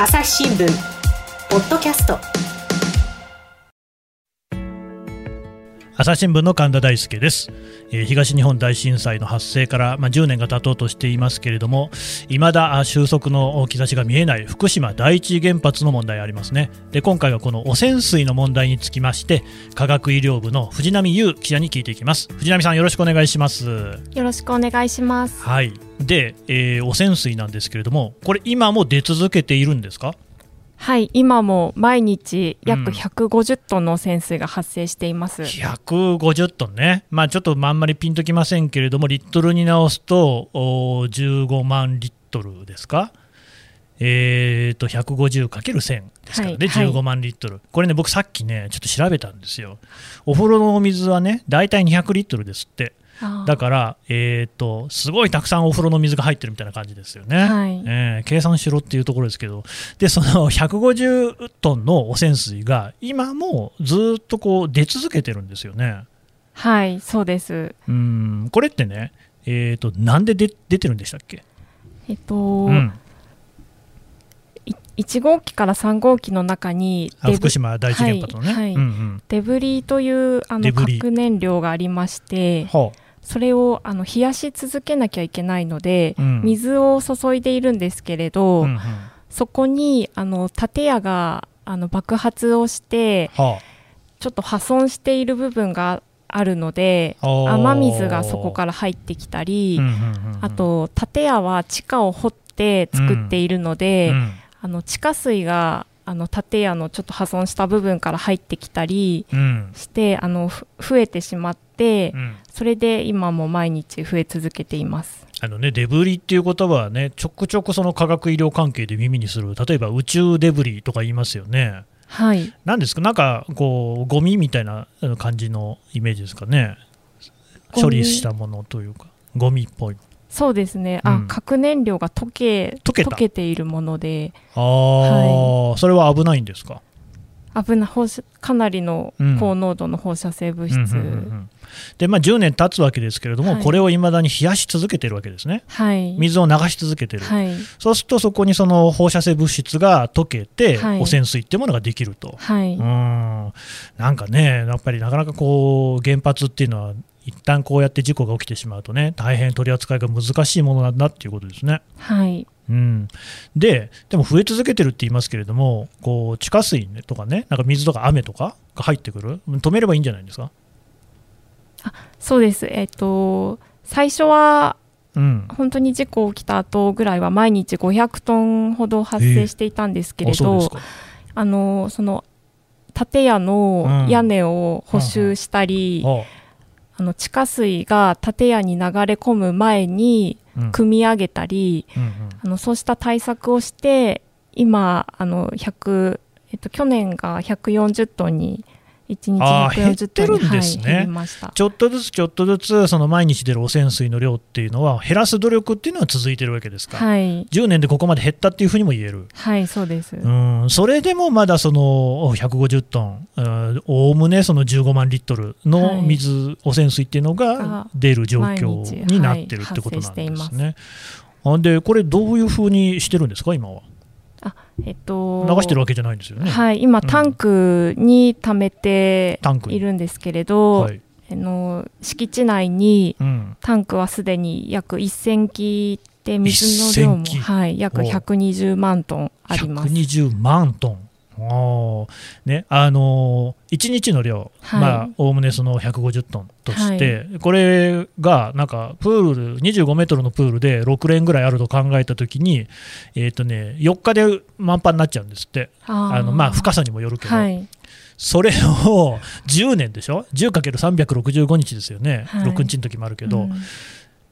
朝日新聞ポッドキャスト。朝日新聞の神田大輔です、えー、東日本大震災の発生から、まあ、10年が経とうとしていますけれどもいまだ収束の兆しが見えない福島第一原発の問題ありますね。で今回はこの汚染水の問題につきまして科学医療部の藤波優記者に聞いていきます。藤波さんよろしくお願いします。よろしくお願いします。はいで、えー、汚染水なんですけれどもこれ今も出続けているんですか？はい今も毎日約150トンの汚染水が発生しています、うん、150トンね、まあ、ちょっとあんまりピンときませんけれども、リットルに直すと15万リットルですか、えーと、150×1000 ですからね、はい、15万リットル、これね、僕、さっきね、ちょっと調べたんですよ、お風呂のお水はね、大体200リットルですって。だから、えーと、すごいたくさんお風呂の水が入ってるみたいな感じですよね、はい、えー、計算しろっていうところですけど、でその150トンの汚染水が今もずっとこう出続けてるんですよね。はいそうです。うん。これってね、えーと、なんで出てるんでしたっけ？えっと、うん。1号機から3号機の中に福島第一原発のね、はいはい。うんうん、デブリというあの核燃料がありまして、はあ、それをあの冷やし続けなきゃいけないので、うん、水を注いでいるんですけれど、うんうん、そこにあの建屋があの爆発をして、はあ、ちょっと破損している部分があるので雨水がそこから入ってきたり、うんうんうんうん、あと建屋は地下を掘って作っているので、うん。うん、あの地下水があの建屋のちょっと破損した部分から入ってきたりして、うん、あの増えてしまって、うん、それで今も毎日増え続けています。あのね、デブリっていう言葉はねちょくちょくその科学医療関係で耳にする。例えば宇宙デブリとか言いますよね。はい、なんですか？なんかこうゴミみたいな感じのイメージですかね。処理したものというかゴミっぽいそうですね、あ、うん、核燃料が溶け溶けているもので、あはい、それは危ないんですか？危な放射かなりの高濃度の放射性物質、でまあ、10年経つわけですけれども、はい、これをいまだに冷やし続けてるわけですね、はい、水を流し続けてる、はい、そうするとそこにその放射性物質が溶けて、汚染水っていうものができると、はい、うん。なんかね、やっぱりなかなかこう原発っていうのは、一旦こうやって事故が起きてしまうとね、大変取り扱いが難しいものなんだっていうことですね。はい。うん、ででも増え続けてるって言いますけれどもこう地下水とかねなんか水とか雨とかが入ってくる？止めればいいんじゃないですか？あそうです。えっ、ー、と最初はうん、本当に事故起きた後ぐらいは毎日500トンほど発生していたんですけれど、えー、あのその建屋の屋根を補修したり、うん、あの地下水が建屋に流れ込む前に組み上げたり、うんうん。うん、あのそうした対策をして今あの100、えっと、去年が140トンに1日140トンに、ですね、はい、ちょっとずつちょっとずつその毎日出る汚染水の量っていうのは減らす努力っていうのは続いてるわけですか、はい、10年でここまで減ったっていうふうにも言える。はいそうです。うんそれでもまだその150トンおおむねその15万リットルの水、はい、汚染水っていうのが出る状況になってるってことなんですね、はい、でこれどういうふうにしてるんですか今は？あえっと、流してるわけじゃないんですよね。はい、今、タンクに貯めているんですけれど、はい、あの敷地内にタンクはすでに約1000基で水の量も、はい、約120万トンあります。120万トンね、あのー、1日の量、まあ、おおむねその150トンとして、はい、これがなんかプール、25メートルのプールで6連ぐらいあると考えたときに、えーとね、4日で満帆になっちゃうんですって、あのまあ、深さにもよるけど。はい。それを10年でしょ？10×365 日ですよね、はい、6日の時もあるけど、うん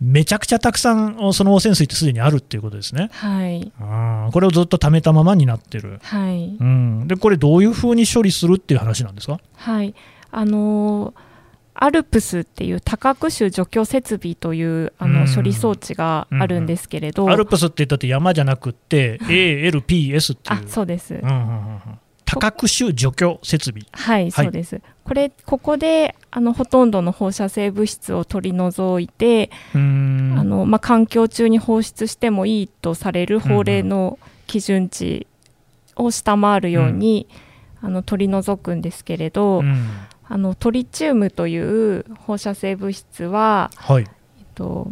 めちゃくちゃたくさんその汚染水ってすでにあるっていうことですね。はい。あこれをずっと溜めたままになってる。はい。うん。でこれどういうふうに処理するっていう話なんですか？はい。あのー、アルプスっていう多角種除去設備というあの処理装置があるんですけれど、うんうん、アルプスって言ったって山じゃなくて ALPS っていう。あそうです。うんうんうん多角種除去設備。はい、そうです。これここであのほとんどの放射性物質を取り除いてあの、まあ、環境中に放出してもいいとされる法令の基準値を下回るように、あの取り除くんですけれど、あのトリチウムという放射性物質は、はい。えっと、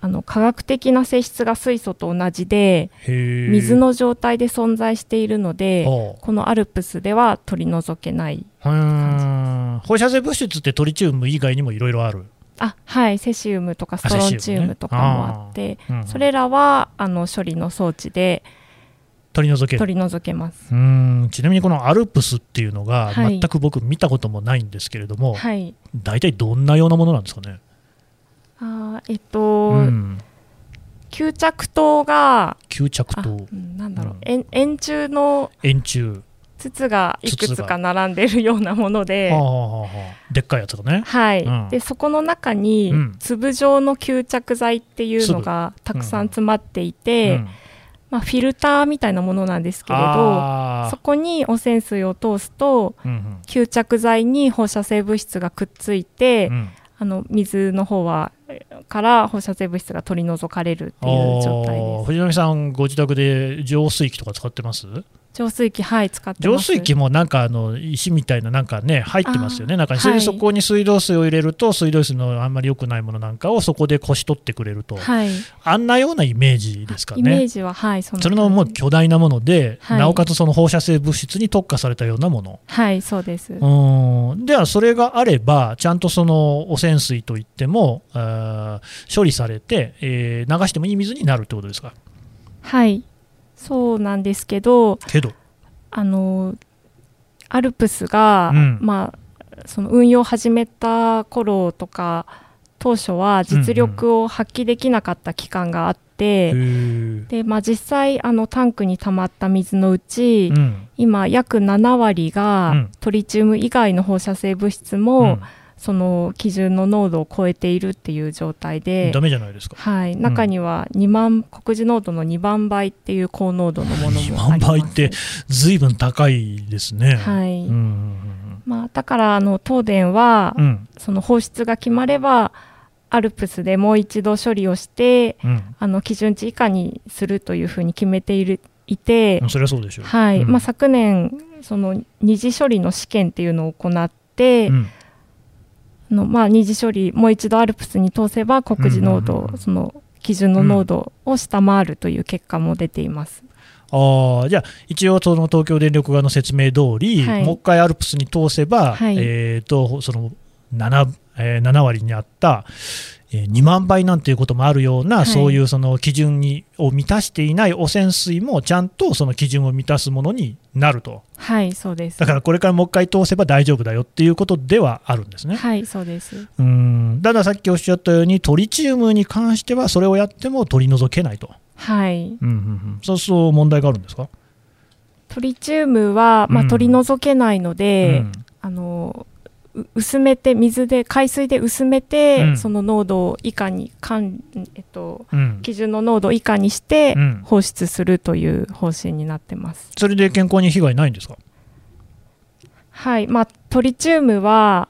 あの科学的な性質が水素と同じで水の状態で存在しているのでこのアルプスでは取り除けない放射性物質ってトリチウム以外にもいろいろある。あはい。セシウムとかストロンチウムとかもあって、ねうんうん、それらはあの処理の装置で取り除け取り除けます。うん。ちなみにこのアルプスっていうのが全く僕見たこともないんですけれども、はい、大体どんなようなものなんですかね？あえっと、うん、吸着灯が吸着灯、なんだろう、うん、円柱の円柱。筒がいくつか並んでるようなもので、はあはあ、でっかいやつがね。はい、うん、でそこの中に粒状の吸着剤っていうのがたくさん詰まっていて、うん、まあ、フィルターみたいなものなんですけれどそこに汚染水を通すと、吸着剤に放射性物質がくっついて、あの水の方はから放射性物質が取り除かれるっていう状態です。藤波さんご自宅で浄水器とか使ってます？浄水器はい使って浄水器もなんかあの石みたいななんかね入ってますよね。中にそれでそこに水道水を入れると、はい、水道水のあんまり良くないものなんかをそこでこし取ってくれると、はい、あんなようなイメージですかね。イメージははいそれのもう巨大なもので、はい、なおかつその放射性物質に特化されたようなもの。はいそうです。うん。ではそれがあればちゃんとその汚染水といっても処理されて、えー、流してもいい水になるってことですか？はいそうなんですけどけど。あのアルプスが、うん、まあ、その運用を始めた頃とか当初は実力を発揮できなかった期間があって、うんうん、でまあ、実際あのタンクに溜まった水のうち、うん、今約7割がトリチウム以外の放射性物質も、その基準の濃度を超えているっていう状態でダメじゃないですか、はい、中には2万、国示濃度の2万倍っていう高濃度のものもあります。2万倍ってずいぶん高いですね。はい、うんまあ、だからあの東電は、うん、その放出が決まればアルプスでもう一度処理をして、うん、あの基準値以下にするというふうに決めているいて、それはそうでしょう、はい、うん、まあ、昨年その二次処理の試験っていうのを行って、のまあ、二次処理もう一度アルプスに通せば国示濃度、その基準の濃度を下回るという結果も出ています。あじゃあ一応その東京電力側の説明通り、はい、もう一回アルプスに通せば、はい、えーと、その 7,、えー、7割にあった、えー、2万倍なんていうこともあるような、はい、そういうその基準にを満たしていない汚染水もちゃんとその基準を満たすものになると。はいそうです。だからこれからもう一回通せば大丈夫だよっていうことではあるんですね。はいそうです。うん。たださっきおっしゃったようにトリチウムに関してはそれをやっても取り除けないと。はい、うんうんうん、そうすると問題があるんですか？トリチウムは、まあ、取り除けないので、うん、あの薄めて水で海水で薄めて、うん、その濃度を以下にかん、えっと、うん、基準の濃度を以下にして放出するという方針になってます。それで健康に被害ないんですか？はい、まあ、トリチウムは、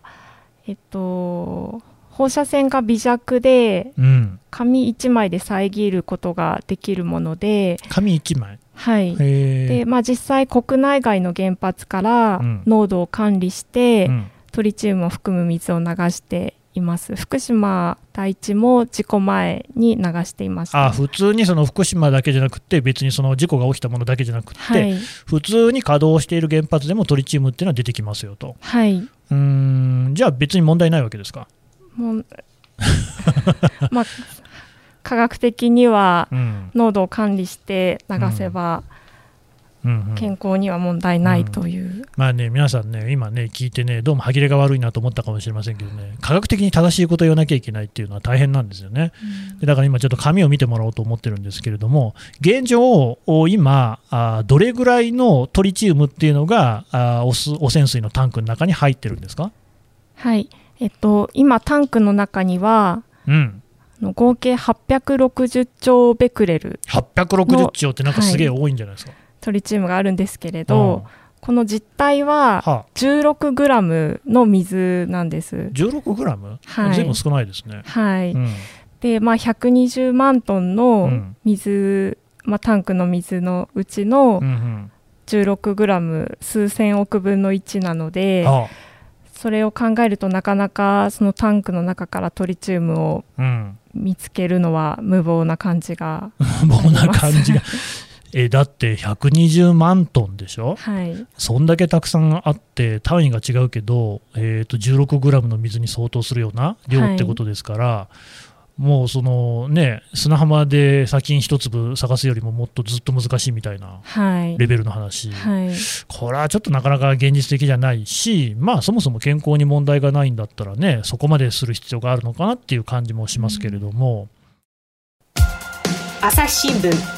えっと、放射線が微弱で、うん、紙1枚で遮ることができるもので紙1枚？はい。でまあ、実際国内外の原発から濃度を管理して、うんトリチウムを含む水を流しています。福島第一も事故前に流していました。あ普通にその福島だけじゃなくて別にその事故が起きたものだけじゃなくて、はい、普通に稼働している原発でもトリチウムっていうのは出てきますよと。はい。うんじゃあ別に問題ないわけですか？もう まあ科学的には濃度を管理して流せば、うん健康には問題ないという、うん、まあね皆さんね今ね聞いてねどうも歯切れが悪いなと思ったかもしれませんけどね科学的に正しいことを言わなきゃいけないっていうのは大変なんですよね、うん、でだから今ちょっと紙を見てもらおうと思ってるんですけれども現状今あどれぐらいのトリチウムっていうのがあ汚汚染水のタンクの中に入ってるんですか？はい。えっと今タンクの中には、うん、合計860兆ベクレル860兆ってなんかすげえ多いんじゃないですか、はいトリチウムがあるんですけれど、この実態は16グラムの水なんです。16グラム、はい、随分少ないですね。はい。うん、で、まあ120万トンの水、うん、まあタンクの水のうちの 16g 数千億分の1なので、それを考えるとなかなかそのタンクの中からトリチウムを見つけるのは無謀な感じが 無謀な感じがえだって120万トンでしょ、はい、そんだけたくさんあって単位が違うけど、えーと、16グラムの水に相当するような量ってことですから、はい、もうそのね砂浜で砂金一粒探すよりももっとずっと難しいみたいなレベルの話、はい、これはちょっとなかなか現実的じゃないし、まあ、そもそも健康に問題がないんだったらねそこまでする必要があるのかなっていう感じもしますけれども。うん、朝日新聞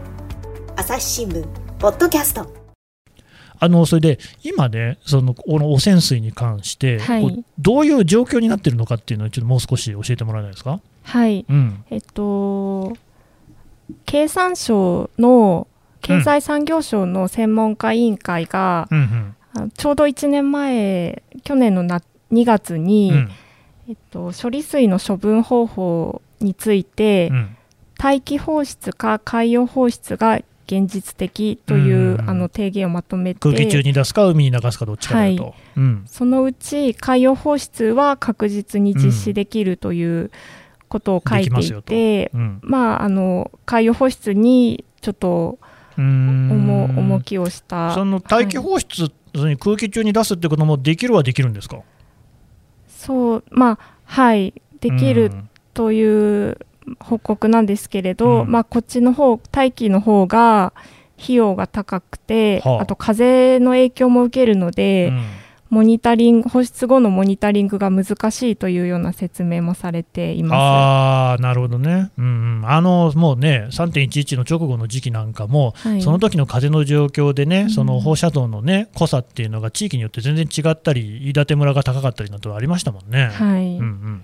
朝日新聞ポッドキャスト。あのそれで今ね、そのこの汚染水に関して、はい、どういう状況になっているのかっていうのを、ちょっともう少し教えてもらえないですか？はい、うん、えっと、経産省の経済産業省の専門家委員会が、うんうん、ちょうど1年前、去年のな2月に、うん、えっと、処理水の処分方法について、大気放出か海洋放出が現実的というあの提言をまとめて空気中に出すか海に流すかどっちかだと、はい。うん、そのうち海洋放出は確実に実施できるということを書いていて、うん、まああの海洋放出にちょっと重重きをしたその大気放出、はい、空気中に出すってこともできるはできるんですか？そうまあはい。できるという報告なんですけれど、うん、まあ、こっちの方大気の方が費用が高くて、はあ、あと風の影響も受けるので、うん、モニタリング放出後のモニタリングが難しいというような説明もされています。あなるほどね、うんうん、あのもうね3.11の直後の時期なんかも、はい、その時の風の状況でね、その放射能の、ね、濃さっていうのが地域によって全然違ったり、飯舘村が高かったりなどありましたもんね。はい、うんうん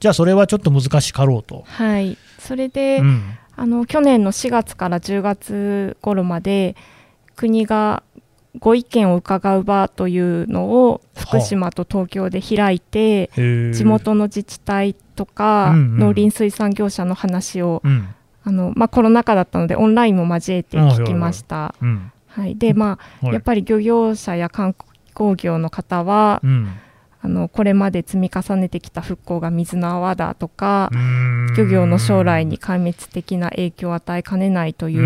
じゃあそれはちょっと難しかろうと。はい。それで、うん、あの去年の4月から10月頃まで国がご意見を伺う場というのを福島と東京で開いて、地元の自治体とか農林水産業者の話を、うん、あのまあ、コロナ禍だったのでオンラインも交えて聞きました。はい、でまあ、やっぱり漁業者や観光業の方は、うんあのこれまで積み重ねてきた復興が水の泡だとか漁業の将来に壊滅的な影響を与えかねないとい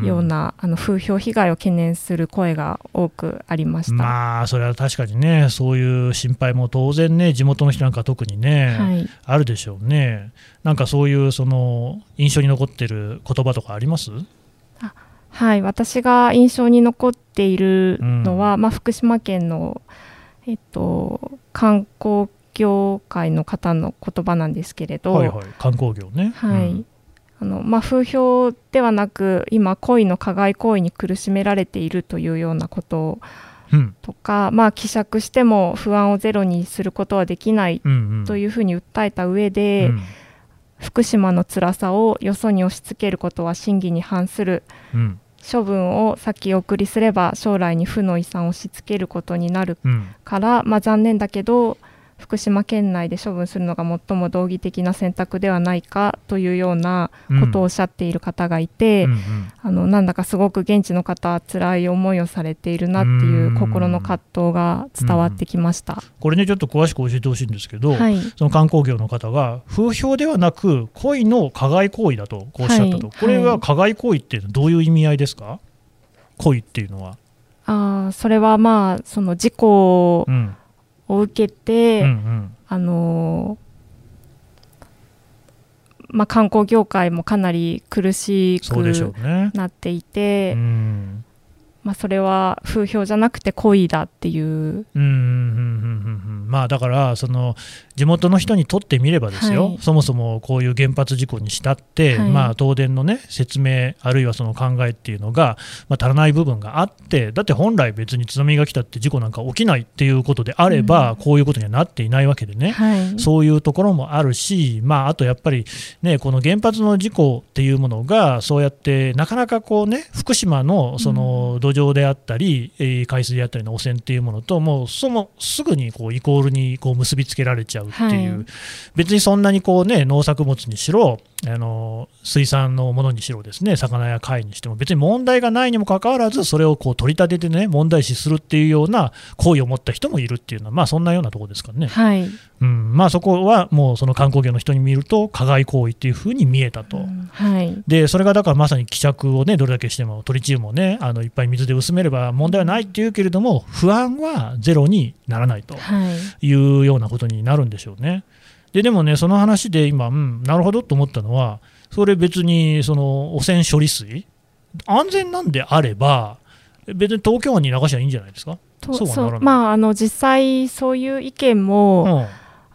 うようなあの風評被害を懸念する声が多くありました。まあそれは確かにねそういう心配も当然ね地元の人なんか特にね、はい、あるでしょうね。なんかそういうその印象に残ってる言葉とかあります？はい。私が印象に残っているのは、まあ、福島県のえっと、観光業界の方の言葉なんですけれど、はいはい、観光業ね、はい、うん、あのまあ、風評ではなく今恋の加害行為に苦しめられているというようなこと。とか、うん、まあ、希釈しても不安をゼロにすることはできないというふうに訴えた上で、うんうん、福島の辛さをよそに押し付けることは真偽に反する、うん処分を先送りすれば将来に負の遺産を押し付けることになるから、うん、まあ、残念だけど福島県内で処分するのが最も道義的な選択ではないかというようなことをおっしゃっている方がいて、うんうん。うん、あのなんだかすごく現地の方は辛い思いをされているなっていう心の葛藤が伝わってきました、うん、これねちょっと詳しく教えてほしいんですけど、はい、その観光業の方が風評ではなく恋の加害行為だとおっしゃったと、はい、これは加害行為ってどういう意味合いですか？恋っていうのは。あそれはまあその事故、うんを受けて、うんうん、あのまあ、観光業界もかなり苦しくなっていて、ね、まあ、それは風評じゃなくて故意だっていう。うんまあ、だからその地元の人にとってみればですよ、はい、そもそもこういう原発事故にしたって、はい、まあ、東電の、ね、説明、あるいはその考えっていうのが、まあ、足らない部分があって、だって本来、別に津波が来たって事故なんか起きないっていうことであれば、うん、こういうことにはなっていないわけでね、はい、そういうところもあるし、まあ、あとやっぱり、ね、この原発の事故っていうものが、そうやってなかなかこう、ね、福島のその土壌であったり、うん、海水であったりの汚染っていうものと、もうそのすぐにこうイコールにこう結びつけられちゃうっていう、はい、別にそんなにこう、ね、農作物にしろあの水産のものにしろですね魚や貝にしても別に問題がないにもかかわらずそれをこう取り立ててね問題視するっていうような行為を持った人もいるっていうのはまあそんなようなところですからね、はい。うん。まあ、そこはもうその観光業の人に見ると加害行為っていうふうに見えたと、うん、はい、でそれがだからまさに希釈をねどれだけしてもトリチウムをねあのいっぱい水で薄めれば問題はないっていうけれども不安はゼロにならないというようなことになるんでしょうね。ででもね、その話で今、うん、なるほどと思ったのは、それ別にその汚染処理水、安全なんであれば、別に東京湾に流しゃいいんじゃないですか？そうまあ、あの実際、そういう意見も、うん、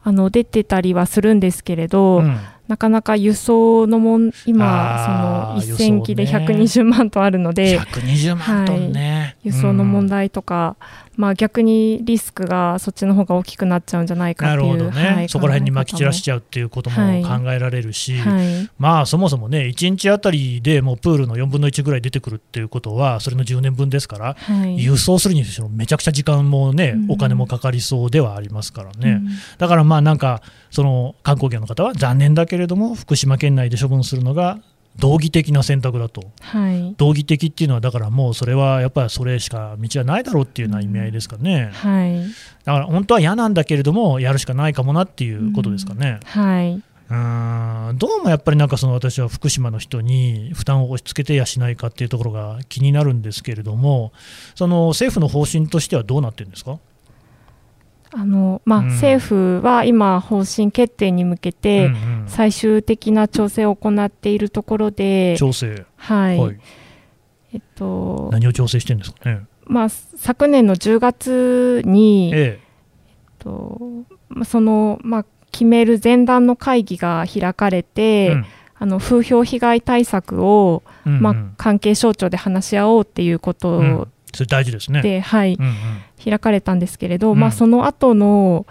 あの出てたりはするんですけれど、うん、なかなか輸送のもん今その1000機で120万トンあるので、120万トンね、はい、輸送の問題とか、うん、まあ逆にリスクがそっちの方が大きくなっちゃうんじゃないかっていう、ね。はい、そこら辺にまき散らしちゃうっていうことも考えられるし、はい、まあそもそもね1日あたりでもうプールの4分の1ぐらい出てくるっていうことはそれの10年分ですから、輸送するにしろめちゃくちゃ時間もね、お金もかかりそうではありますからね、うん、だからまあなんかその観光業の方は残念だけれども福島県内で処分するのが道義的な選択だと、はい、道義的っていうのはだからもうそれはやっぱりそれしか道はないだろうっていうような意味合いですかね、うんはい、だから本当は嫌なんだけれどもやるしかないかもなっていうことですかね。うん、はい。うん。どうもやっぱりなんかその私は福島の人に負担を押し付けてやしないかっていうところが気になるんですけれどもその政府の方針としてはどうなってるんですか？あのまあ、うん、政府は今、方針決定に向けて最終的な調整を行っているところで、調整、はい、はい、えっと、何を調整してるんですか？ね、まあ、昨年の10月に、ええ。えっとそのまあ、決める前段の会議が開かれて、うん、あの風評被害対策を、うんうん、まあ、関係省庁で話し合おうっていうことうん、それ大事ですね。で、はい、うんうん。開かれたんですけれど、うん、まあ、その後の、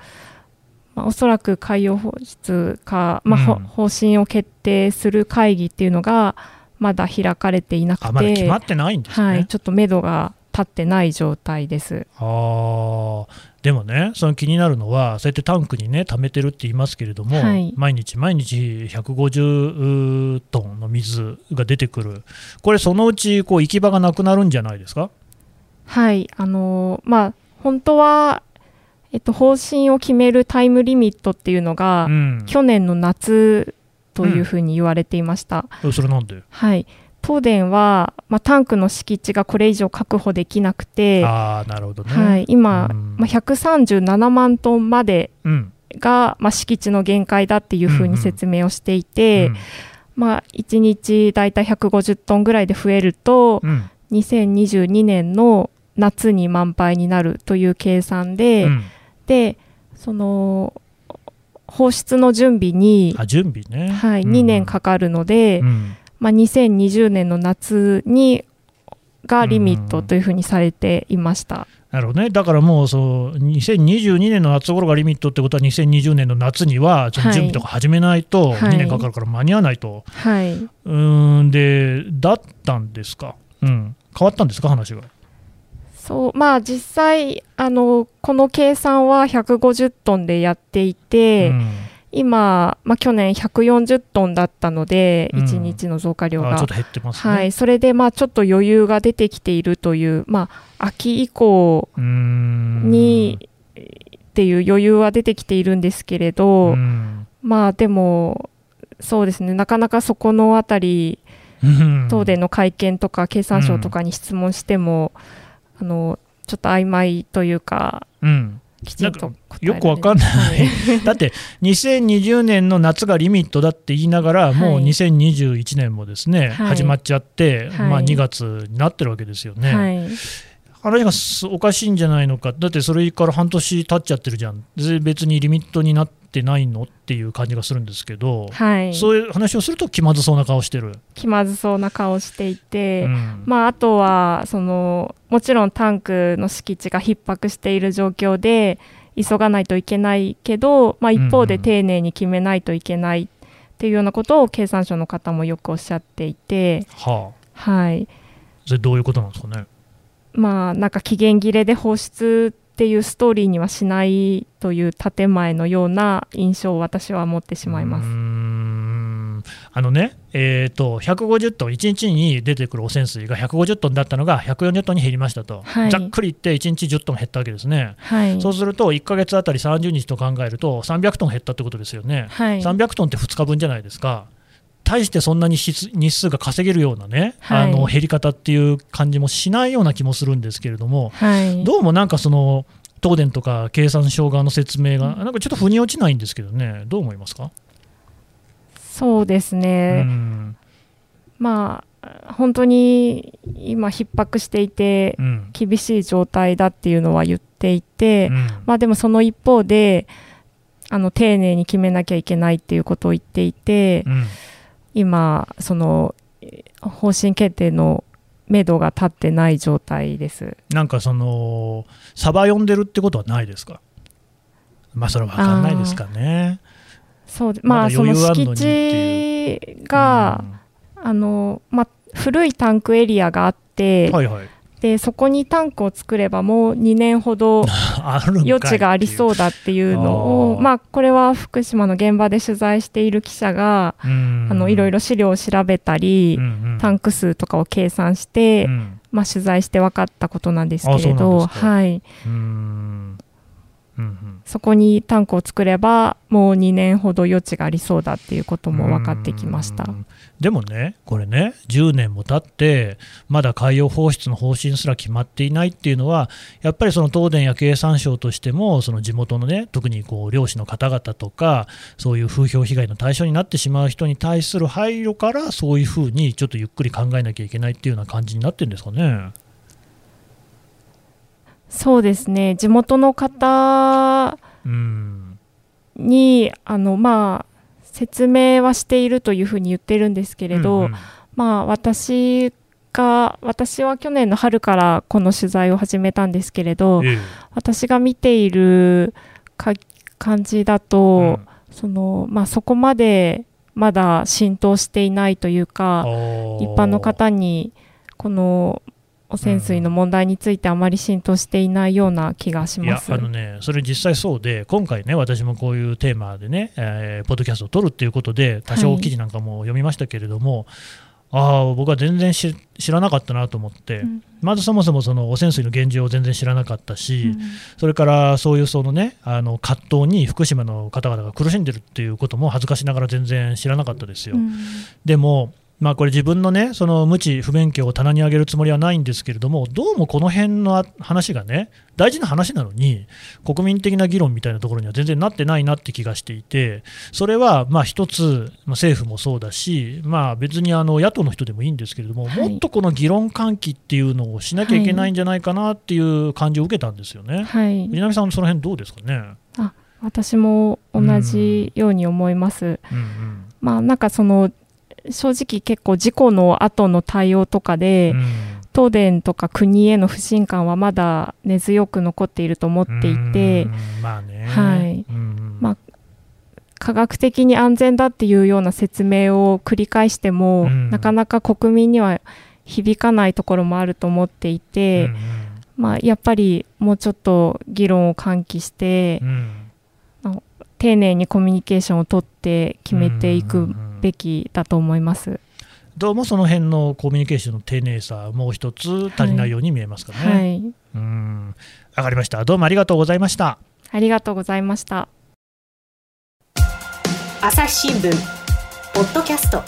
まあ、おそらく海洋放出か、まあ、うん、方針を決定する会議っていうのがまだ開かれていなくて、ま決まってないんですね、はい、ちょっと目処が立ってない状態です。あでもね、その気になるのは、そうやってタンクにね、溜めてるって言いますけれども、はい、毎日毎日150トンの水が出てくる、これ、そのうちこう行き場がなくなるんじゃないですか？はいあのまあ本当は、えっと、方針を決めるタイムリミットっていうのが、うん、去年の夏というふうに言われていました。うん、それなんで？はい。東電は、まあ、タンクの敷地がこれ以上確保できなくてあなるほど、ね、はい、今、うん、まあ、137万トンまでが、まあ、敷地の限界だっていうふうに説明をしていて、うん。うん、まあ、1日大体150トンぐらいで増えると、うん、2022年の夏に満杯になるという計算で、うん、でその放出の準備に準備ね、はい、うん、2年かかるので、うん、まあ、2020年の夏にがリミットというふうにされていました。なるほどね、だからもうそう2022年の夏頃がリミットってことは2020年の夏には準備とか始めないと2年かかるから間に合わないと、はい、うん。でだったんですか、うん、変わったんですか話が？そうまあ実際あのこの計算は150トンでやっていて、うん、今、まあ、去年140トンだったので、うん、1日の増加量が。ちょっと減ってます、ね、はい、それでまあちょっと余裕が出てきているという、まあ、秋以降にっていう余裕は出てきているんですけれど、まあでもそうですねなかなかそこのあたり東電の会見とか経産省とかに質問しても、うん、あのちょっと曖昧というか、うん、きちんとよくわかんない、だって2020年の夏がリミットだって言いながら、もう2021年もですね、はい、始まっちゃって、はい、まあ、2月になってるわけですよね。はい。あれがおかしいんじゃないのか、だってそれから半年経っちゃってるじゃん、別にリミットになってないのっていう感じがするんですけど、はい、そういう話をすると気まずそうな顔してる。気まずそうな顔していて、うん、まあ、あとはそのもちろんタンクの敷地が逼迫している状況で急がないといけないけど、まあ、一方で丁寧に決めないといけないっていうようなことを経産省の方もよくおっしゃっていて、はあ、はい、それどういうことなんですかね？まあなんか期限切れで放出っていうストーリーにはしないという建前のような印象を私は持ってしまいます。あのね、えーと、150トン、1日に出てくる汚染水が150トンだったのが140トンに減りましたと、はい、ざっくり言って1日10トン減ったわけですね、はい、そうすると1か月あたり30日と考えると300トン減ったってことですよね、はい、300トンって2日分じゃないですか。大してそんなに日数が稼げるようなね、はい、あの減り方っていう感じもしないような気もするんですけれども、はい、どうもなんかその東電とか経産省側の説明が、なんかちょっと腑に落ちないんですけどね、どう思いますか？そうですね、まあ、本当に今、逼迫していて、厳しい状態だっていうのは言っていて、うん、まあ、でもその一方で、あの丁寧に決めなきゃいけないっていうことを言っていて、うん今その方針決定の目処が立ってない状態です。なんかそのサバ読んでるってことはないですか？まあそれは分かんないですかね。そうまあその敷地が、うん、あのまあ古いタンクエリアがあって、はいはい、でそこにタンクを作ればもう2年ほど 余地がありそうだっていうのをまあこれは福島の現場で取材している記者があのいろいろ資料を調べたり、うんうん、タンク数とかを計算して、うん、まあ、取材して分かったことなんですけれどはい。そこにタンクを作ればもう2年ほど余地がありそうだっていうことも分かってきましたでもね、これね、10年も経って、まだ海洋放出の方針すら決まっていないっていうのは、やっぱりその東電や経産省としても、その地元のね、特にこう漁師の方々とか、そういう風評被害の対象になってしまう人に対する配慮から、そういうふうにちょっとゆっくり考えなきゃいけないっていうような感じになってるんですかね。そうですね地元の方に、あのまあ説明はしているというふうに言ってるんですけれど、うんうん、まあ私が私は去年の春からこの取材を始めたんですけれど、え私が見ている感じだと、うん、そのまあ、そこまでまだ浸透していないというか一般の方にこの汚染水の問題についてあまり浸透していないような気がします。あの、ね、それ実際そうで、今回ね、私もこういうテーマでね、えー、ポッドキャストを撮るっていうことで、多少記事なんかも読みましたけれども、はい、ああ、僕は全然知らなかったなと思って、うん、まずそもそもその汚染水の現状を全然知らなかったし、うん、それからそういうその、ね、あの葛藤に福島の方々が苦しんでるっていうことも恥ずかしながら全然知らなかったですよ。うん、でもまあ、これ自分のねその無知不勉強を棚に上げるつもりはないんですけれどもどうもこの辺の話がね大事な話なのに国民的な議論みたいなところには全然なってないなって気がしていてそれはまあ一つ、まあ、政府もそうだし、まあ、別にあの野党の人でもいいんですけれども、はい、もっとこの議論喚起っていうのをしなきゃいけないんじゃないかなっていう感じを受けたんですよね。はい、南さんその辺どうですかね？あ私も同じように思います。うん。うんうん、まあなんかその正直結構事故の後の対応とかで、うん、東電とか国への不信感はまだ根強く残っていると思っていて、まあね、はい、まあ、科学的に安全だっていうような説明を繰り返しても、うん、なかなか国民には響かないところもあると思っていて、うんまあ、やっぱりもうちょっと議論を喚起して、うん、丁寧にコミュニケーションをとって決めていくべきだと思います。どうもその辺のコミュニケーションの丁寧さ、もう一つ足りないように見えますかね。はい、うんわかりました。どうもありがとうございました。ありがとうございました。朝日新聞ポッドキャスト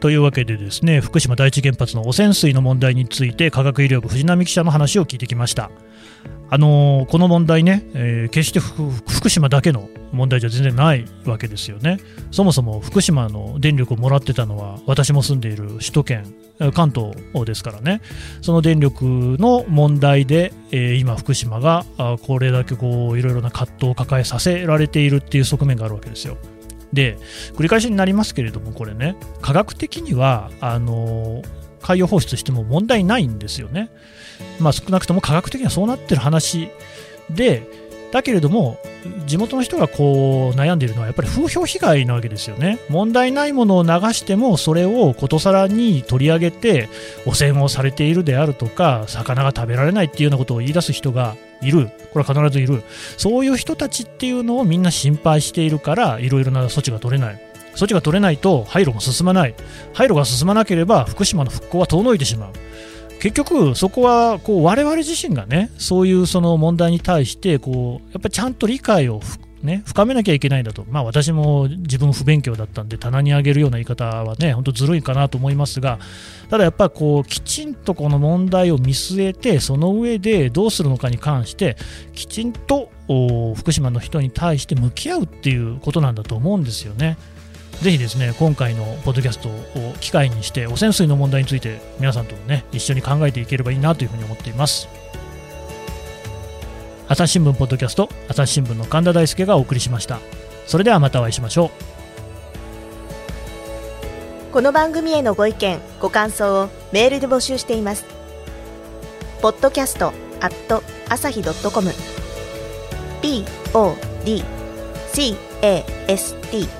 というわけでですね福島第一原発の汚染水の問題について科学医療部藤波記者の話を聞いてきましたあの、この問題ね、えー、決して福島だけの問題じゃ全然ないわけですよね。そもそも福島の電力をもらってたのは私も住んでいる首都圏関東ですからね。その電力の問題で、えー、今福島がこれだけこういろいろな葛藤を抱えさせられているっていう側面があるわけですよ。で繰り返しになりますけれどもこれね科学的にはあの海洋放出しても問題ないんですよね、まあ、少なくとも科学的にはそうなってる話でだけれども地元の人がこう悩んでいるのはやっぱり風評被害なわけですよね。問題ないものを流してもそれをことさらに取り上げて汚染をされているであるとか魚が食べられないっていうようなことを言い出す人がいる。これは必ずいる。そういう人たちっていうのをみんな心配しているからいろいろな措置が取れない。措置が取れないと廃炉も進まない。廃炉が進まなければ福島の復興は遠のいてしまう。結局、そこはこう我々自身がねそういうその問題に対してこうやっぱりちゃんと理解をね、深めなきゃいけないんだと、まあ、私も自分不勉強だったんで棚に上げるような言い方はね本当ずるいかなと思いますがただやっぱりこうきちんとこの問題を見据えてその上でどうするのかに関してきちんと福島の人に対して向き合うっていうことなんだと思うんですよね。ぜひですね今回のポッドキャストを機会にして汚染水の問題について皆さんともね一緒に考えていければいいなというふうに思っています。朝日新聞ポッドキャスト朝日新聞の神田大輔がお送りしました。それではまたお会いしましょう。この番組へのご意見ご感想をメールで募集しています。ポッドキャストアット朝日ドットコム。Podcast